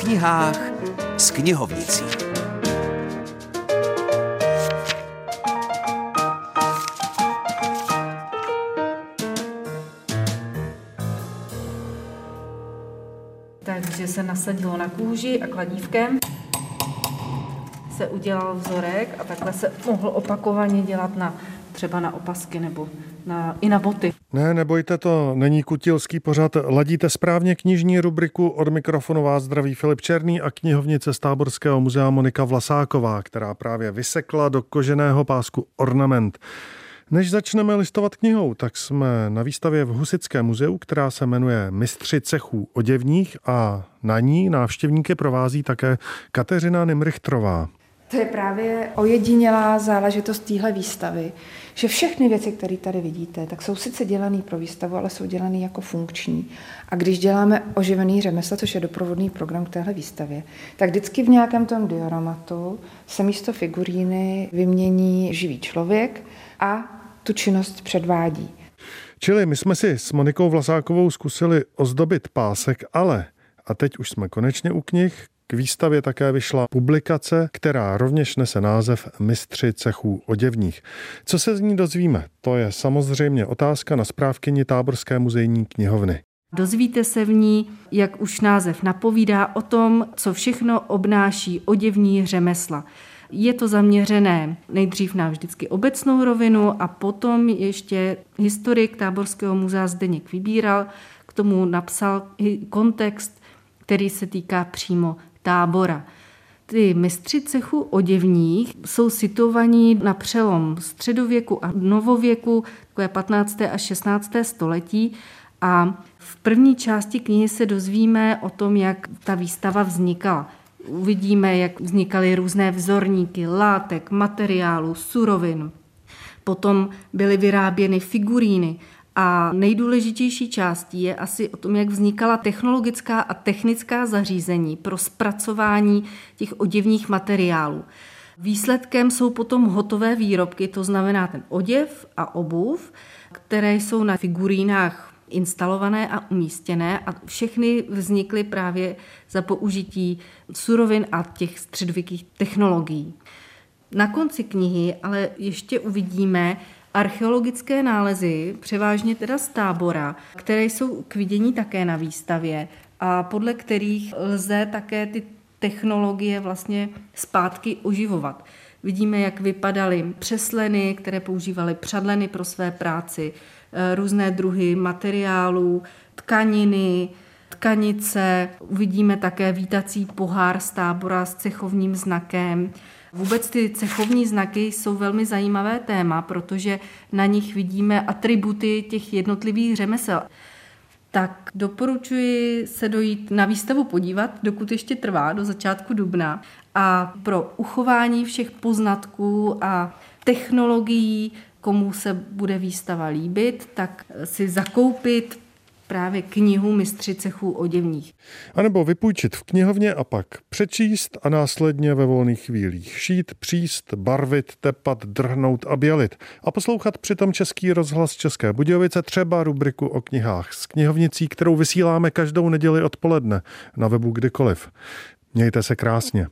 knihách s knihovnicí. Takže se nasadilo na kůži a kladívkem se udělal vzorek a takhle se mohl opakovaně dělat na třeba na opasky nebo na, i na boty. Ne, nebojte to, není kutilský pořad. Ladíte správně knižní rubriku od mikrofonu vás zdraví Filip Černý a knihovnice z Táborského muzea Monika Vlasáková, která právě vysekla do koženého pásku ornament. Než začneme listovat knihou, tak jsme na výstavě v Husickém muzeu, která se jmenuje Mistři cechů oděvních a na ní návštěvníky provází také Kateřina Nimrichtrová. To je právě ojedinělá záležitost téhle výstavy, že všechny věci, které tady vidíte, tak jsou sice dělané pro výstavu, ale jsou dělané jako funkční. A když děláme oživený řemeslo, což je doprovodný program k téhle výstavě, tak vždycky v nějakém tom dioromatu se místo figuríny vymění živý člověk a tu činnost předvádí. Čili my jsme si s Monikou Vlasákovou zkusili ozdobit pásek, ale a teď už jsme konečně u knih, k výstavě také vyšla publikace, která rovněž nese název Mistři cechů oděvních. Co se z ní dozvíme? To je samozřejmě otázka na správkyni Táborské muzejní knihovny. Dozvíte se v ní, jak už název napovídá, o tom, co všechno obnáší oděvní řemesla. Je to zaměřené nejdřív na vždycky obecnou rovinu a potom ještě historik Táborského muzea Zdeněk vybíral, k tomu napsal kontext, který se týká přímo tábora. Ty mistři cechu oděvních jsou situovaní na přelom středověku a novověku, takové 15. a 16. století. A v první části knihy se dozvíme o tom, jak ta výstava vznikala. Uvidíme, jak vznikaly různé vzorníky, látek, materiálu, surovin. Potom byly vyráběny figuríny a nejdůležitější částí je asi o tom, jak vznikala technologická a technická zařízení pro zpracování těch oděvních materiálů. Výsledkem jsou potom hotové výrobky, to znamená ten oděv a obuv, které jsou na figurínách instalované a umístěné a všechny vznikly právě za použití surovin a těch středověkých technologií. Na konci knihy ale ještě uvidíme, archeologické nálezy, převážně teda z tábora, které jsou k vidění také na výstavě a podle kterých lze také ty technologie vlastně zpátky oživovat. Vidíme, jak vypadaly přesleny, které používaly přadleny pro své práci, eh, různé druhy materiálů, tkaniny, tkanice. Uvidíme také vítací pohár z tábora s cechovním znakem. Vůbec ty cechovní znaky jsou velmi zajímavé téma, protože na nich vidíme atributy těch jednotlivých řemesel. Tak doporučuji se dojít na výstavu podívat, dokud ještě trvá, do začátku dubna. A pro uchování všech poznatků a technologií, komu se bude výstava líbit, tak si zakoupit právě knihu Mistři cechů oděvních. A nebo vypůjčit v knihovně a pak přečíst a následně ve volných chvílích šít, příst, barvit, tepat, drhnout a bělit. A poslouchat přitom Český rozhlas České Budějovice třeba rubriku o knihách s knihovnicí, kterou vysíláme každou neděli odpoledne na webu kdykoliv. Mějte se krásně.